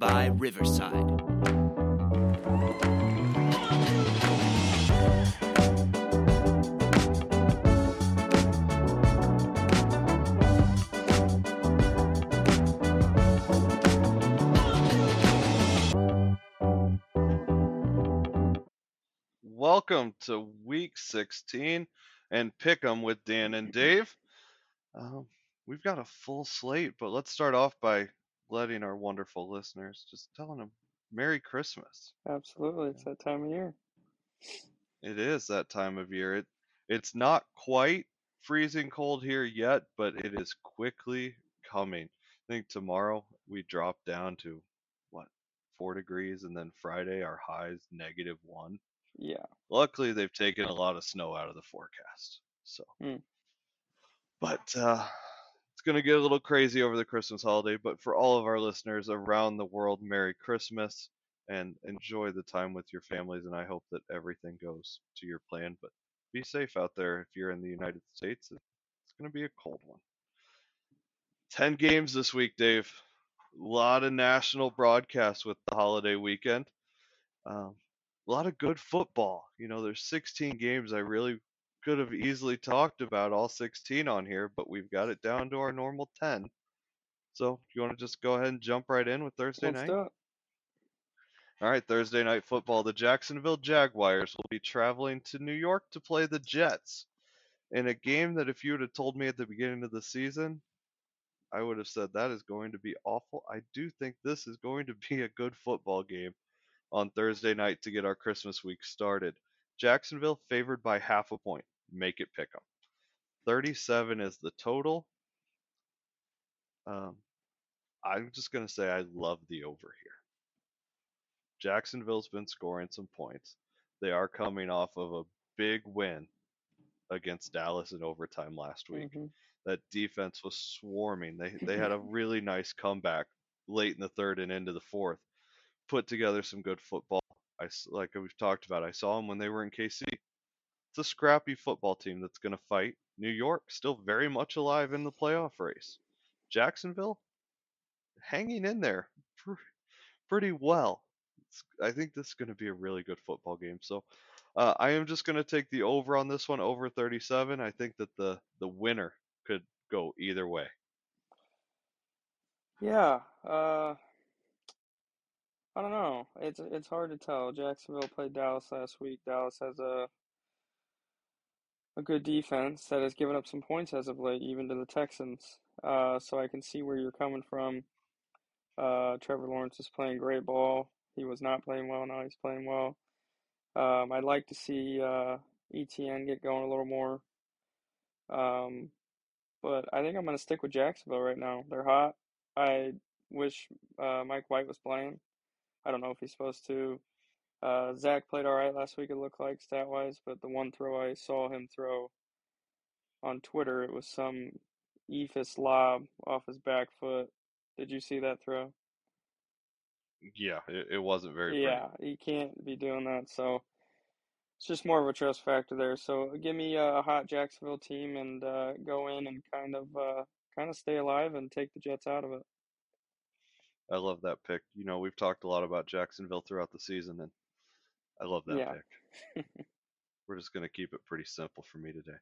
by Riverside. Welcome to week 16 and pick 'em with Dan and Dave. Um, we've got a full slate, but let's start off by letting our wonderful listeners just telling them Merry Christmas. Absolutely, it's that time of year. It is that time of year. It it's not quite freezing cold here yet, but it is quickly coming. I think tomorrow we drop down to what four degrees, and then Friday our highs negative one. Yeah, Luckily, they've taken a lot of snow out of the forecast. So, Hmm. but uh, it's going to get a little crazy over the Christmas holiday. But for all of our listeners around the world, Merry Christmas and enjoy the time with your families. And I hope that everything goes to your plan. But be safe out there if you're in the United States. It's going to be a cold one. 10 games this week, Dave. A lot of national broadcasts with the holiday weekend. Um, a lot of good football. You know, there's 16 games I really could have easily talked about all 16 on here, but we've got it down to our normal 10. So, you want to just go ahead and jump right in with Thursday let's night? All right, Thursday night football. The Jacksonville Jaguars will be traveling to New York to play the Jets in a game that if you would have told me at the beginning of the season, I would have said that is going to be awful. I do think this is going to be a good football game on Thursday night to get our Christmas week started. Jacksonville favored by half a point. Make it pick 'em. 37 is the total. Um, I'm just going to say I love the over here. Jacksonville's been scoring some points. They are coming off of a big win against Dallas in overtime last week. Mhm. That defense was swarming. They they had a really nice comeback late in the third and into the fourth. Put together some good football. I like we've talked about. I saw them when they were in KC. It's a scrappy football team that's going to fight. New York still very much alive in the playoff race. Jacksonville hanging in there pretty well. It's, I think this is going to be a really good football game. So uh, I am just going to take the over on this one, over 37. I think that the the winner could go either way. Yeah, uh, I don't know. It's it's hard to tell. Jacksonville played Dallas last week. Dallas has a a good defense that has given up some points as of late, even to the Texans. Uh, so I can see where you're coming from. Uh, Trevor Lawrence is playing great ball. He was not playing well. Now he's playing well. Um, I'd like to see uh, ETN get going a little more. Um, but I think I'm going to stick with Jacksonville right now. They're hot. I wish uh, Mike White was playing. I don't know if he's supposed to. Uh, Zach played all right last week, it looked like, stat wise, but the one throw I saw him throw on Twitter, it was some Eephus lob off his back foot. Did you see that throw? Yeah, it, it wasn't very Yeah, he can't be doing that. So it's just more of a trust factor there. So give me a hot Jacksonville team and uh, go in and kind of uh, kind of stay alive and take the Jets out of it. I love that pick. You know, we've talked a lot about Jacksonville throughout the season, and I love that Yeah. pick. We're just going to keep it pretty simple for me today.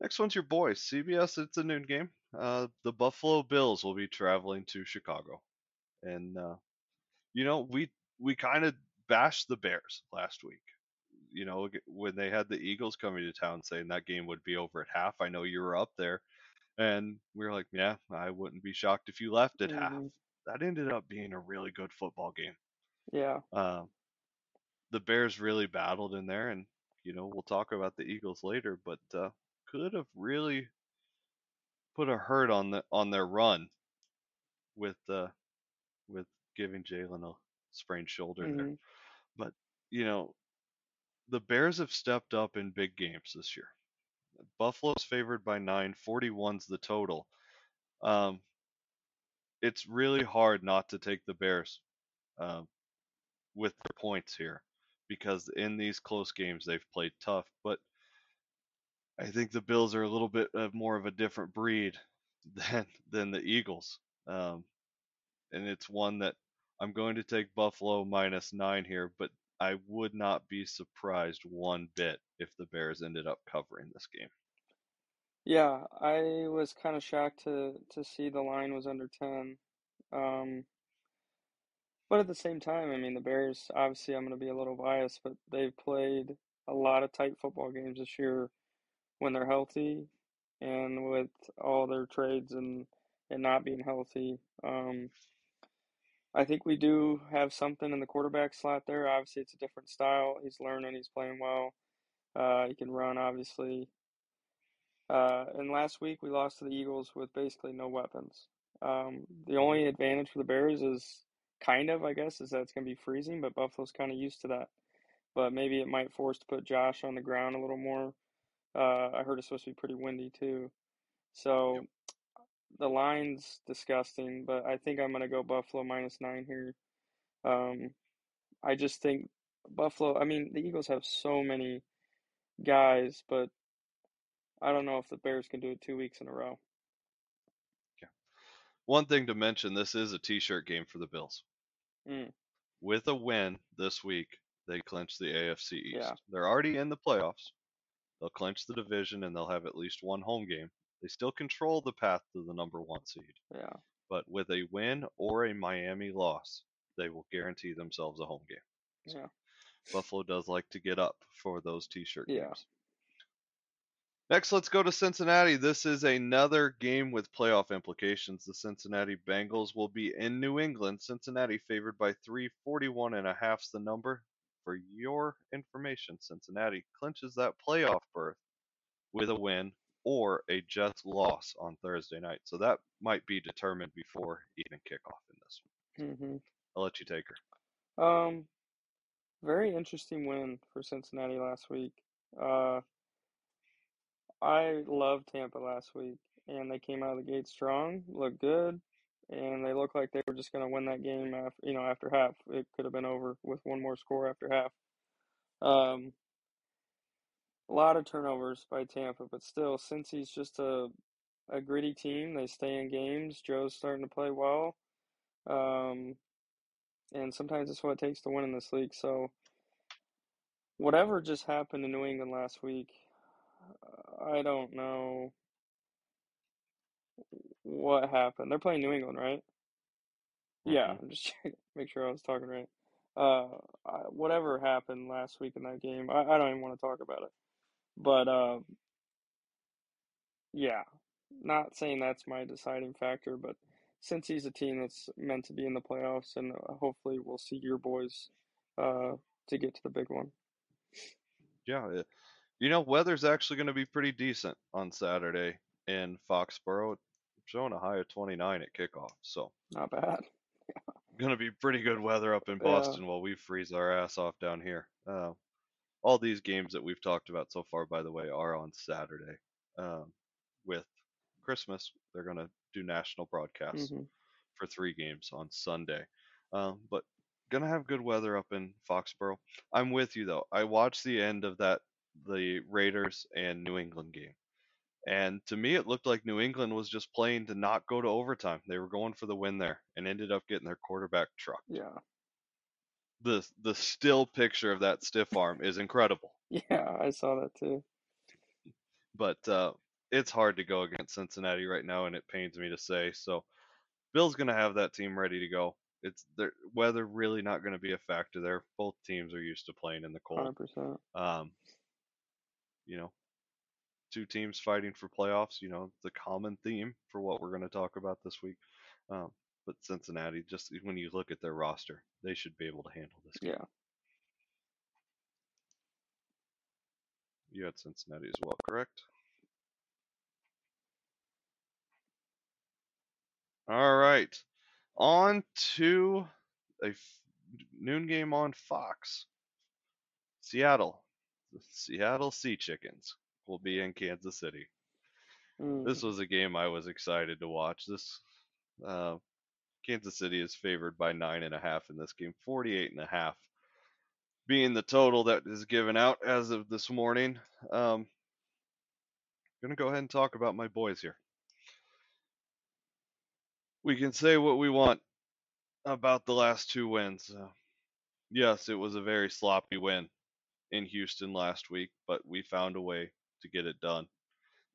Next one's your boys, CBS. It's a noon game. Uh, the Buffalo Bills will be traveling to Chicago, and uh, you know we we kind of bashed the Bears last week. You know when they had the Eagles coming to town, saying that game would be over at half. I know you were up there, and we were like, yeah, I wouldn't be shocked if you left at half. That ended up being a really good football game. Yeah. Um, the Bears really battled in there, and you know we'll talk about the Eagles later, but uh, could have really put a hurt on the on their run with uh, with giving Jalen a sprained shoulder there. Mhm. But you know the Bears have stepped up in big games this year. Buffalo's favored by nine, 41's the total. Um, it's really hard not to take the Bears um, with their points here because in these close games they've played tough. But I think the Bills are a little bit of more of a different breed than than the Eagles, um, and it's one that I'm going to take Buffalo minus nine here, but I would not be surprised one bit if the Bears ended up covering this game. Yeah, I was kind of shocked to to see the line was under 10. Um, but at the same time, I mean, the Bears, obviously, I'm going to be a little biased, but they've played a lot of tight football games this year when they're healthy and with all their trades and, and not being healthy. Um, I think we do have something in the quarterback slot there. Obviously, it's a different style. He's learning, he's playing well. Uh, he can run, obviously. Uh, and last week we lost to the Eagles with basically no weapons. Um, the only advantage for the Bears is kind of, I guess, is that it's going to be freezing, but Buffalo's kind of used to that. But maybe it might force to put Josh on the ground a little more. Uh, I heard it's supposed to be pretty windy too. So Yep. the line's disgusting, but I think I'm going to go Buffalo minus nine here. Um, I just think Buffalo, I mean, the Eagles have so many guys, but I don't know if the Bears can do it two weeks in a row. Yeah. One thing to mention this is a t shirt game for the Bills. Mm, With a win this week, they clinch the AFC East. Yeah. They're already in the playoffs. They'll clinch the division and they'll have at least one home game. They still control the path to the number one seed. yeah. But with a win or a Miami loss, they will guarantee themselves a home game. Yeah. Buffalo does like to get up for those t-shirt Yeah. games. Next, let's go to Cincinnati. This is another game with playoff implications. The Cincinnati Bengals will be in New England. Cincinnati favored by 341 and a half's the number. For your information, Cincinnati clinches that playoff berth with a win or a Jets loss on Thursday night. So that might be determined before even kickoff in this. hmm I'll let you take her. Um, very interesting win for Cincinnati last week. Uh, I love Tampa last week, and they came out of the gate strong, looked good, and they looked like they were just going to win that game after, you know, after half. It could have been over with one more score after half. Um, a lot of turnovers by Tampa, but still, since he's just a a gritty team, they stay in games. Joe's starting to play well. Um, and sometimes it's what it takes to win in this league. So, whatever just happened in New England last week, I don't know what happened. They're playing New England, right? Yeah, Mhm. I'm just make sure I was talking right. Uh, whatever happened last week in that game, I, I don't even want to talk about it. But uh, yeah, not saying that's my deciding factor, but since he's a team that's meant to be in the playoffs, and uh, hopefully we'll see your boys uh, to get to the big one. Yeah, it, you know, weather's actually going to be pretty decent on Saturday in Foxborough. Showing a high of 29 at kickoff, so Not bad. going to be pretty good weather up in Yeah. Boston while we freeze our ass off down here. Uh, all these games that we've talked about so far, by the way, are on Saturday. Um, with Christmas, they're going to do national broadcasts hmm for three games on Sunday. Um, but gonna have good weather up in Foxborough. I'm with you though. I watched the end of that the Raiders and New England game. And to me it looked like New England was just playing to not go to overtime. They were going for the win there and ended up getting their quarterback trucked. Yeah. The the still picture of that stiff arm is incredible. Yeah, I saw that too. But uh, it's hard to go against Cincinnati right now and it pains me to say. So Bill's gonna have that team ready to go. It's their weather really not going to be a factor there. Both teams are used to playing in the cold. 100%. Um, you know, two teams fighting for playoffs. You know, the common theme for what we're going to talk about this week. Um, but Cincinnati, just when you look at their roster, they should be able to handle this game. Yeah. You had Cincinnati as well, correct? All right. On to a f- noon game on Fox. Seattle. The Seattle Sea Chickens will be in Kansas City. Mm. This was a game I was excited to watch. This uh, Kansas City is favored by nine and a half in this game, 48 and a half being the total that is given out as of this morning. Um, gonna go ahead and talk about my boys here. We can say what we want. about the last two wins. Uh, yes, it was a very sloppy win in Houston last week, but we found a way to get it done.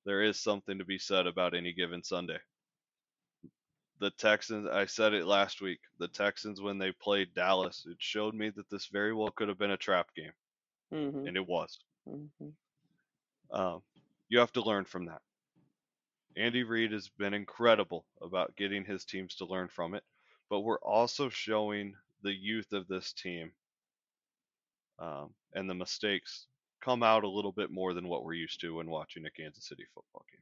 There is something to be said about any given Sunday. The Texans, I said it last week, the Texans, when they played Dallas, it showed me that this very well could have been a trap game, Mm-hmm. and it was. Mm-hmm. Um, you have to learn from that. Andy Reid has been incredible about getting his teams to learn from it, but we're also showing the youth of this team um, and the mistakes come out a little bit more than what we're used to when watching a Kansas City football game.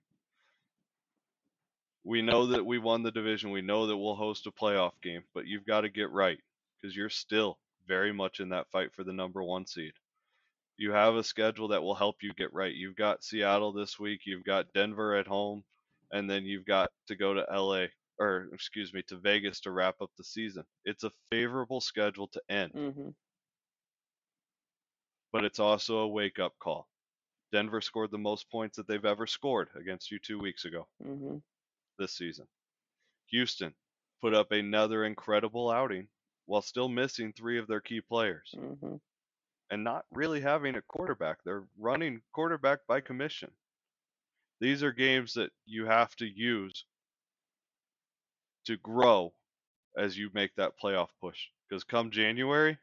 We know that we won the division. We know that we'll host a playoff game, but you've got to get right because you're still very much in that fight for the number one seed. You have a schedule that will help you get right. You've got Seattle this week, you've got Denver at home, and then you've got to go to LA or excuse me to Vegas to wrap up the season. It's a favorable schedule to end, Mm-hmm. But it's also a wake up call. Denver scored the most points that they've ever scored against you two weeks ago Mm-hmm. this season. Houston put up another incredible outing while still missing three of their key players Mm-hmm. and not really having a quarterback. They're running quarterback by commission. These are games that you have to use to grow as you make that playoff push. Because come January,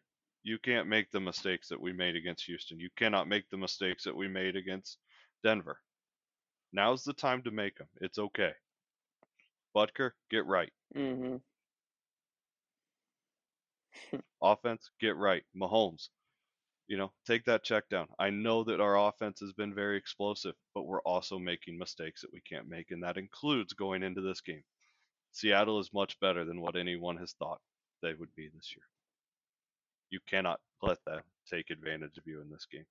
you can't make the mistakes that we made against Houston. You cannot make the mistakes that we made against Denver. Now's the time to make them. It's okay. Butker, get right. Mm-hmm. Offense, get right. Mahomes, you know, take that check down. I know that our offense has been very explosive, but we're also making mistakes that we can't make, and that includes going into this game. Seattle is much better than what anyone has thought they would be this year. You cannot let them take advantage of you in this game.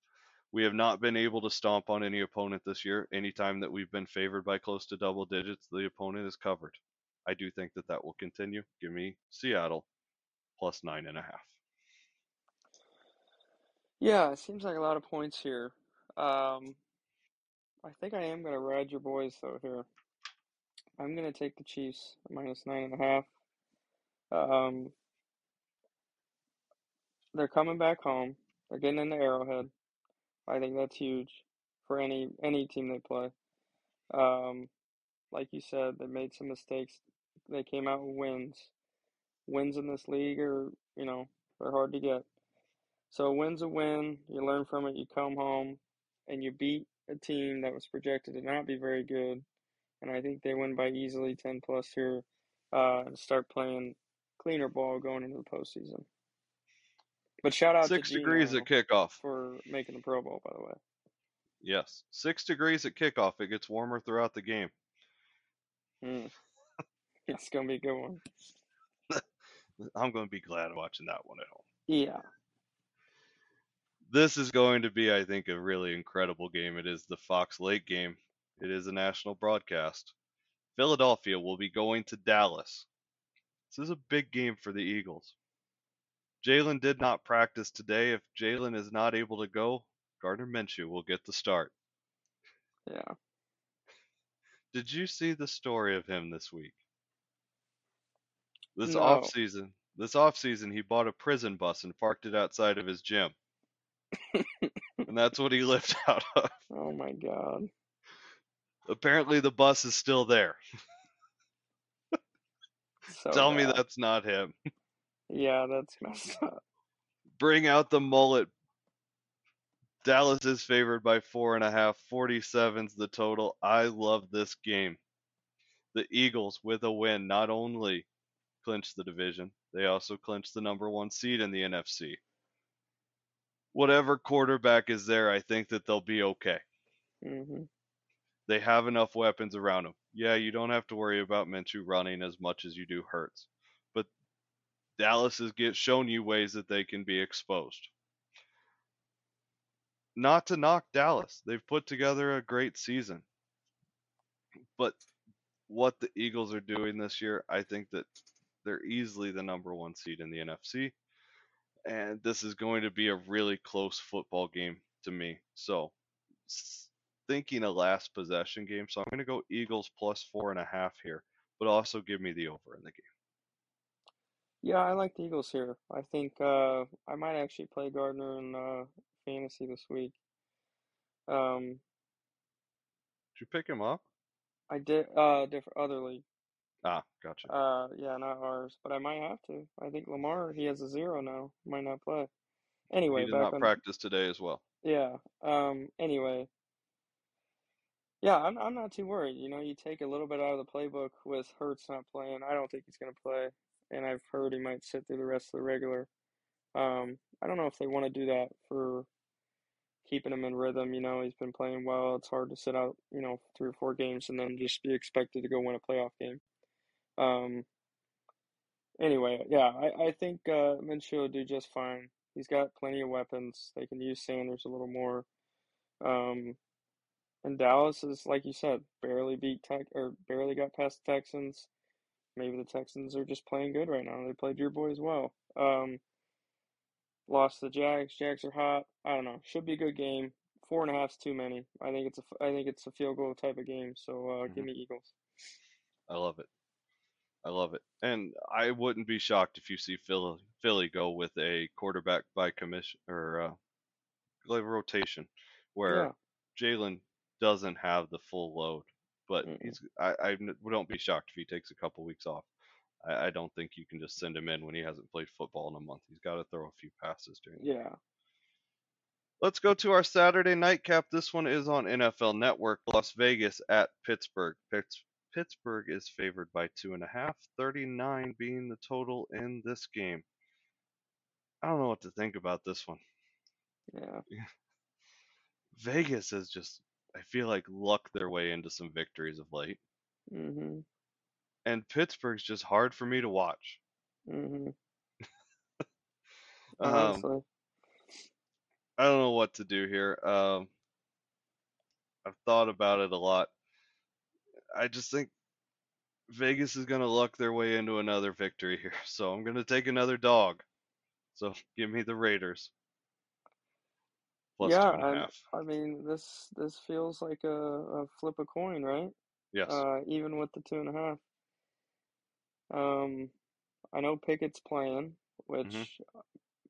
We have not been able to stomp on any opponent this year. Anytime that we've been favored by close to double digits, the opponent is covered. I do think that that will continue. Give me Seattle plus nine and a half. Yeah, it seems like a lot of points here. Um, I think I am gonna ride your boys though here. I'm gonna take the Chiefs minus nine and a half. Um, they're coming back home. They're getting in the Arrowhead. I think that's huge for any any team they play. Um, like you said, they made some mistakes. They came out with wins. Wins in this league are, you know, they're hard to get. So a win's a win. You learn from it. You come home, and you beat a team that was projected to not be very good. And I think they win by easily ten plus here. Uh, and start playing cleaner ball going into the postseason. But shout out Six to degrees at kickoff. for making the Pro Bowl, by the way. Yes. Six degrees at kickoff. It gets warmer throughout the game. Mm. It's gonna be a good one. I'm going to be glad watching that one at home. Yeah. This is going to be, I think, a really incredible game. It is the Fox late game. It is a national broadcast. Philadelphia will be going to Dallas. This is a big game for the Eagles. Jalen did not practice today. If Jalen is not able to go, Gardner Minshew will get the start. Yeah. Did you see the story of him this week? This No. off season, this off season, he bought a prison bus and parked it outside of his gym, and that's what he lived out of. Oh my God. Apparently, the bus is still there. So Tell me that's not him. Yeah, that's messed up. Bring out the mullet. Dallas is favored by four and a half. 47's the total. I love this game. The Eagles, with a win, not only clinch the division, they also clinch the number one seed in the NFC. Whatever quarterback is there, I think that they'll be okay. hmm They have enough weapons around them. Yeah, you don't have to worry about Minshew running as much as you do Hurts, Dallas has get shown you ways that they can be exposed. Not to knock Dallas, they've put together a great season, but what the Eagles are doing this year, I think that they're easily the number one seed in the NFC, and this is going to be a really close football game to me. So, thinking a last possession game, so I'm going to go Eagles plus four and a half here, but also give me the over in the game. Yeah, I like the Eagles here. I think uh, I might actually play Gardner in uh, fantasy this week. Um, Did you pick him up? I did uh different other league. Ah, gotcha. Uh, yeah, not ours, but I might have to. I think Lamar he has a zero now. Might not play. Anyway, he did back not on. practice today as well. Yeah. Um. Anyway. Yeah, I'm I'm not too worried. You know, you take a little bit out of the playbook with Hurts not playing. I don't think he's gonna play, and I've heard he might sit through the rest of the regular. Um, I don't know if they want to do that for keeping him in rhythm. You know, he's been playing well. It's hard to sit out, you know, three or four games and then just be expected to go win a playoff game. Um. Anyway, yeah, I I think uh, Minshew will do just fine. He's got plenty of weapons. They can use Sanders a little more. Um, and Dallas is, like you said, barely beat Tech or barely got past the Texans. Maybe the Texans are just playing good right now. They played your boys well. Um, lost the Jags. Jags are hot. I don't know. Should be a good game. Four and a half's too many. I think it's a I think it's a field goal type of game. So uh, give Mhm. me Eagles. I love it. I love it. And I wouldn't be shocked if you see Philly, Philly go with a quarterback by commission or uh, like rotation where Yeah. Jalen doesn't have the full load. But Mm-mm. he's—I don't be shocked if he takes a couple weeks off. I, I don't think you can just send him in when he hasn't played football in a month. He's got to throw a few passes during. the Yeah. Let's go to our Saturday nightcap. This one is on NFL Network. Las Vegas at Pittsburgh. Pitts, Pittsburgh is favored by two and a half, 39 being the total in this game. I don't know what to think about this one. Yeah. Vegas is just, I feel like, luck their way into some victories of late. Mhm. And Pittsburgh's just hard for me to watch. Mhm. Um. I don't know what to do here. Um, I've thought about it a lot. I just think Vegas is going to luck their way into another victory here. So I'm going to take another dog. So give me the Raiders. Plus yeah, two and a half. I mean this this feels like a, a flip a coin, right? Yes. Uh, even with the two and a half. Um, I know Pickett's playing, which Mhm.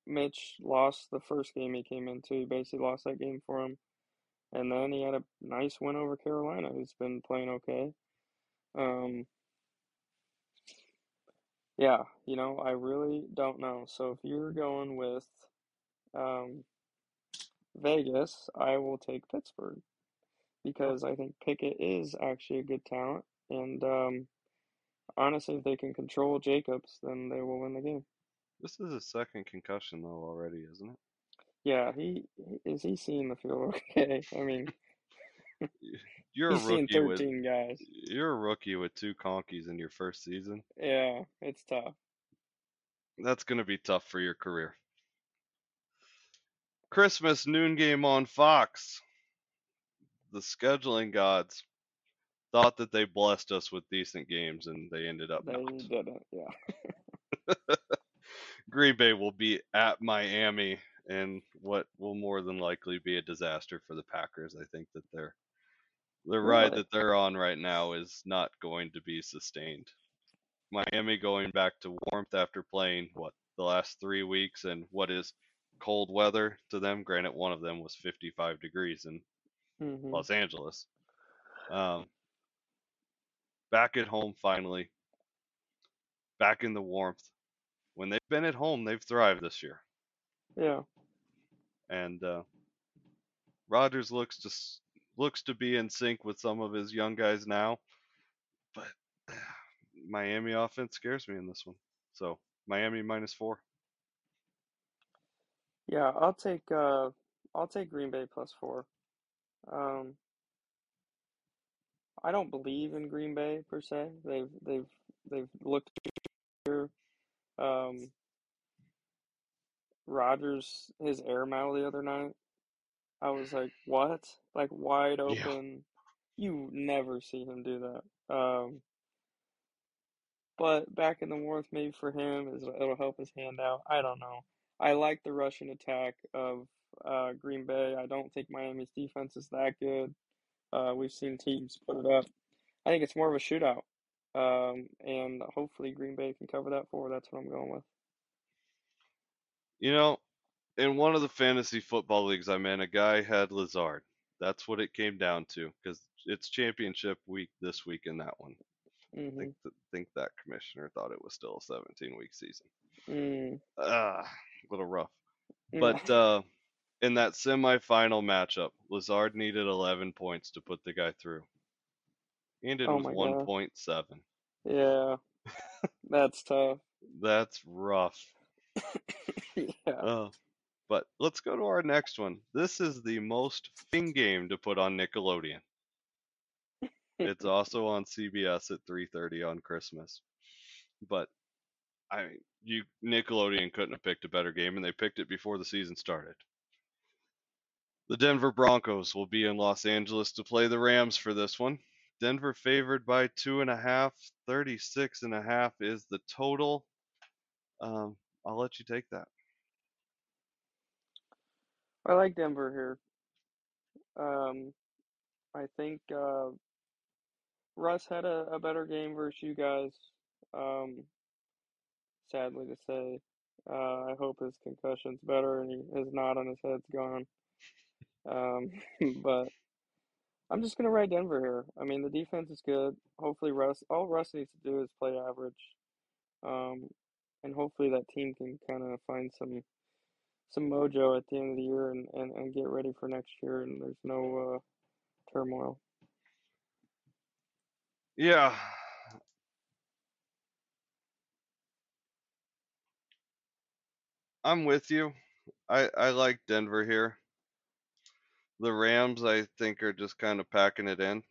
Mitch lost the first game he came into. He basically lost that game for him, and then he had a nice win over Carolina, who's been playing okay. Um, yeah, you know, I really don't know. So if you're going with um, Vegas, I will take Pittsburgh because I think Pickett is actually a good talent, and um, honestly, if they can control Jacobs, then they will win the game. this is his second concussion though already, isn't it? Yeah, he is he seeing the field okay? I mean, You're he's seeing rookie with 13 guys. you're a rookie with two conkies in your first season. Yeah, it's tough. That's going to be tough for your career. Christmas noon game on Fox. The scheduling gods thought that they blessed us with decent games, and they ended up They not. didn't. Yeah. Green Bay will be at Miami, and what will more than likely be a disaster for the Packers. I think that they're the ride that they're on right now is not going to be sustained. Miami going back to warmth after playing what the last three weeks and what is cold weather to them. Granted, one of them was 55 degrees in hmm Los Angeles. Um, back at home finally. Back in the warmth. When they've been at home, they've thrived this year. Yeah. And uh, Rodgers looks to looks to be in sync with some of his young guys now, but Miami offense scares me in this one. So Miami minus four. Yeah, I'll take uh I'll take Green Bay plus four. Um I don't believe in Green Bay per se. They've they've they've looked here. Um Rodgers his air mile the other night. I was like, what? Like wide Yeah. open. You never see him do that. Um but back in the warmth maybe for him is it'll help his hand out. I don't know. I like the rushing attack of uh, Green Bay. I don't think Miami's defense is that good. Uh, we've seen teams put it up. I think it's more of a shootout. Um, and hopefully Green Bay can cover that for. That's what I'm going with. You know, in one of the fantasy football leagues I'm in, a guy had Lazard. That's what it came down to because it's championship week this week in that one. I hmm think th- think that commissioner thought it was still a 17 week season. Mm. Ah, little rough. Mm. But uh, in that semifinal matchup, Lazard needed 11 points to put the guy through. He ended Oh with 1.7. yeah, that's tough. That's rough. yeah. Uh, but let's go to our next one. This is the most fing game to put on Nickelodeon. It's also on CBS at 3:30 on Christmas. But I mean, you Nickelodeon couldn't have picked a better game, and they picked it before the season started. The Denver Broncos will be in Los Angeles to play the Rams for this one. Denver favored by two and a half. 36 and a half is the total. Um, I'll let you take that. I like Denver here. Um, I think uh, Russ had a, a better game versus you guys. Um, sadly to say, uh, I hope his concussion's better and he, his knot on his head's gone. Um, but I'm just gonna ride Denver here. I mean, the defense is good. Hopefully, Russ. All Russ needs to do is play average, um, and hopefully that team can kind of find some some mojo at the end of the year and, and, and get ready for next year. And there's no uh, turmoil. Yeah. I'm with you. I I like Denver here. The Rams, I think, are just kind of packing it in.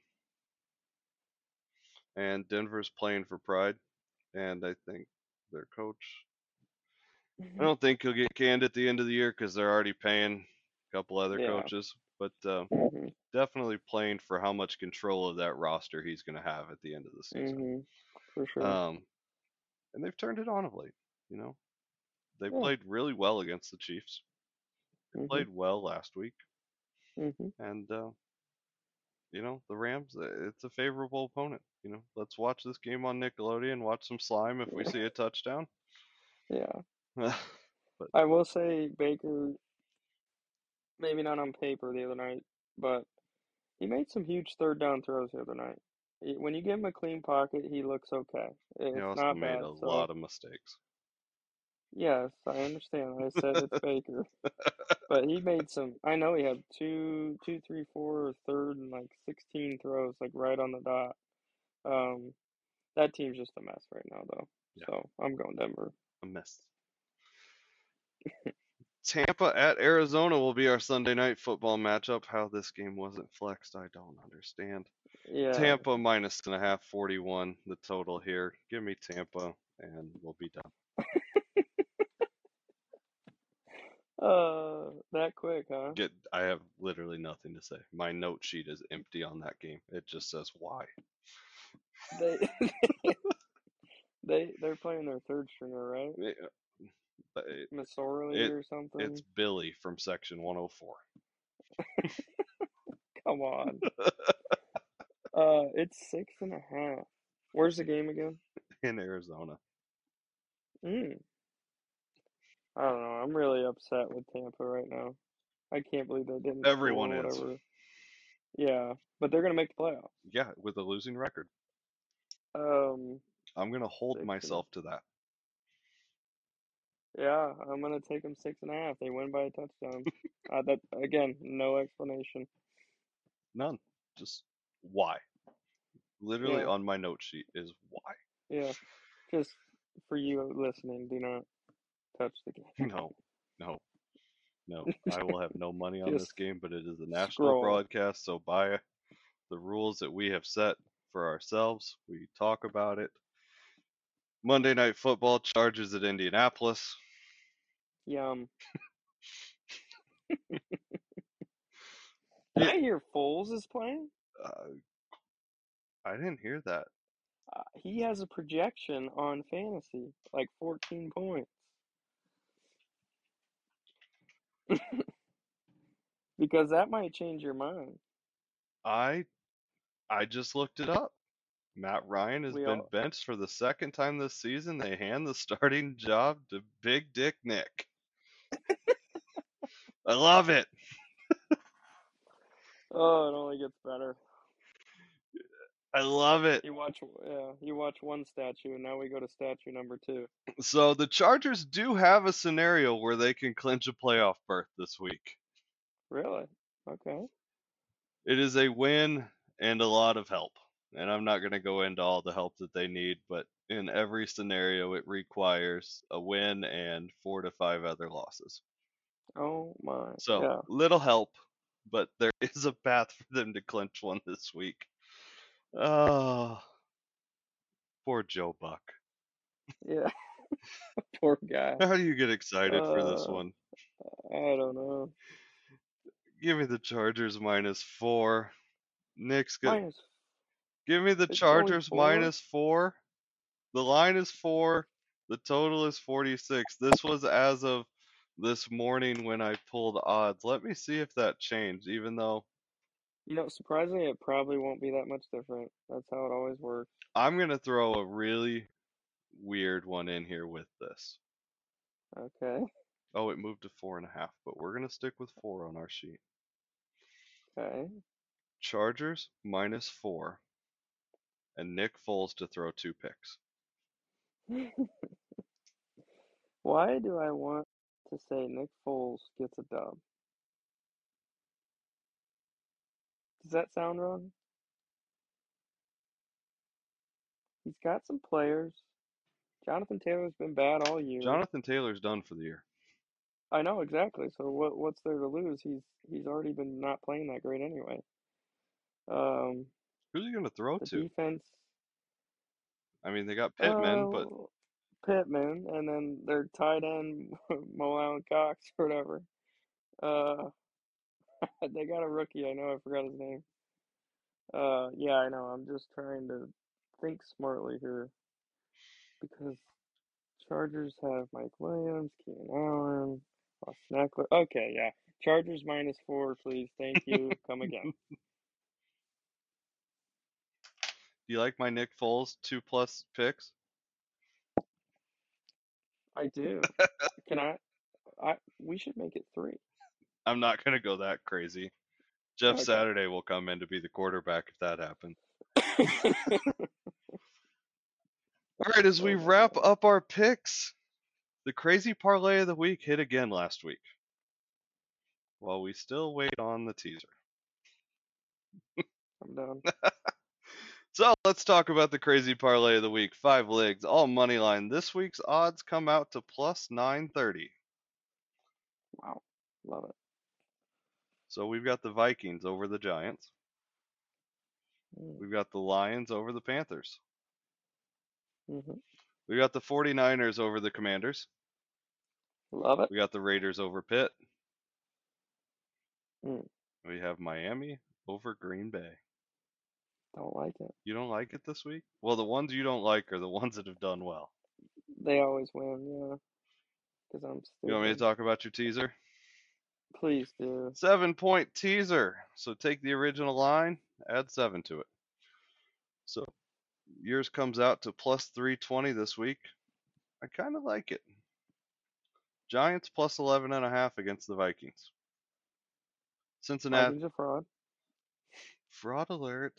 And Denver's playing for pride. And I think their coach, I don't think he'll get canned at the end of the year because they're already paying a couple other Yeah. coaches. But uh, hmm definitely playing for how much control of that roster he's going to have at the end of the season. hmm For sure. Um, and they've turned it on of late. You know, they Yeah. played really well against the Chiefs. They hmm played well last week, hmm and uh, you know the Rams. uh, It's a favorable opponent. You know, let's watch this game on Nickelodeon. Watch some slime if we see a touchdown. Yeah. but I will say Baker, maybe not on paper the other night, but he made some huge third down throws the other night. When you give him a clean pocket, he looks okay. It's he also not made bad. a So lot of mistakes. Yes, I understand. I said it's Baker, but he made some. I know he had two, two, three, four, third, and like sixteen throws, like right on the dot. Um, that team's just a mess right now, though. Yeah. So I'm going Denver. A mess. Tampa at Arizona will be our Sunday night football matchup. How this game wasn't flexed, I don't understand. Yeah. Tampa minus and a half, 41, the total here. Give me Tampa, and we'll be done. Uh, that quick, huh? Get, I have literally nothing to say. My note sheet is empty on that game. It just says why. They they they're playing their third stringer, right? It- but it- Missouri it- or something. it's Billy from section 104 Come on. uh, it's six and a half. Where's the game again? in Arizona. Mm. I don't know. I'm really upset with Tampa right now. I can't believe they didn't. Everyone is. Yeah, but they're gonna make the playoffs. Yeah, with a losing record. Um, I'm going to hold myself to that. yeah, I'm gonna take them six and a half. They win by a touchdown. uh, that again, no explanation. None. Just why. Literally Yeah. on my note sheet is why. Yeah, just for you listening, do not touch the game. No, no, no. I will have no money on this game, but it is a national scroll. broadcast, so by the rules that we have set for ourselves, we talk about it. Monday Night Football charges at Indianapolis. Yum. Yeah. I hear Foles is playing. Uh, I didn't hear that. Uh, he has a projection on fantasy, like 14 points. because that might change your mind. I I just looked it up. Matt Ryan has We been all- benched for the second time this season. They hand the starting job to Big Dick Nick. I love it. Oh, it only gets better. I love it. You watch, yeah, you watch one statue, and now we go to statue number two. So the Chargers do have a scenario where they can clinch a playoff berth this week. Really? Okay. It is a win and a lot of help. And I'm not going to go into all the help that they need, but in every scenario, it requires a win and four to five other losses. Oh my. So yeah. little help, but there is a path for them to clinch one this week. Oh, poor Joe Buck. Yeah. Poor guy. How do you get excited for this Uh, one? I don't know. Give me the Chargers minus four. Nick's good. Minus. Give me the It's Chargers four? minus four. The line is four. The total is 46. This was as of this morning when I pulled odds. Let me see if that changed, even though You know, surprisingly, it probably won't be that much different. That's how it always works. I'm going to throw a really weird one in here with this. Okay. Oh, it moved to four and a half, but we're going to stick with four on our sheet. Okay. Chargers minus four. And Nick Foles to throw two picks. Why do I want to say Nick Foles gets a dub? Does that sound wrong? He's got some players. Jonathan Taylor's been bad all year. Jonathan Taylor's done for the year. I know exactly. So what what's there to lose? He's he's already been not playing that great anyway. Um, Who's he going to throw to? defense. I mean, they got Pittman, but uh, Pittman, and then their tight end Mo Allen Cox or whatever. Uh, they got a rookie. I know. I forgot his name. Uh, yeah, I know. I'm just trying to think smartly here because Chargers have Mike Williams, Keenan Allen, Austin Ekeler. Okay, yeah. Chargers minus four, please. Thank you. Come again. do you like my Nick Foles two plus picks? I do. Can I? I we should make it three. I'm not going to go that crazy. Jeff Okay. Saturday will come in to be the quarterback if that happens. All right, as we Oh wrap up our picks, the crazy parlay of the week hit again last week. While we still wait on the teaser. I'm done. So let's talk about the crazy parlay of the week. Five legs, all money line. This week's odds come out to plus 930. Wow. Love it. So we've got the Vikings over the Giants. Mm, We've got the Lions over the Panthers. mhm. We got the 49ers over the Commanders. Love it. We got the Raiders over Pitt. Mm. We have Miami over Green Bay. Don't like it. You don't like it this week? Well, the ones you don't like are the ones that have done well. They always win, yeah. Because I'm stupid. You want me to talk about your teaser? Please do. Seven point teaser. So take the original line, add seven to it. So yours comes out to plus 320 this week. I kind of like it. Giants plus 11 and a half against the Vikings. Cincinnati Vikings fraud. fraud alert.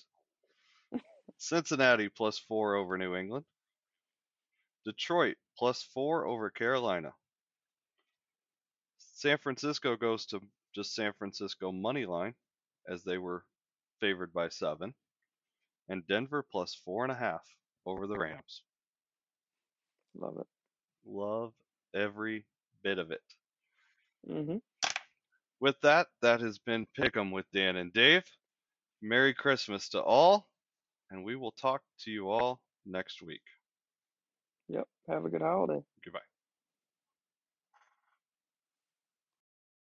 Cincinnati plus 4 over New England. Detroit plus 4 over Carolina. San Francisco goes to just San Francisco money line as they were favored by 7. And Denver plus 4.5 over the Rams. Love it. Love every bit of it. Mm-hmm. With that, that has been Pick'em with Dan and Dave. Merry Christmas to all, and we will talk to you all next week. Yep. Have a good holiday. Goodbye.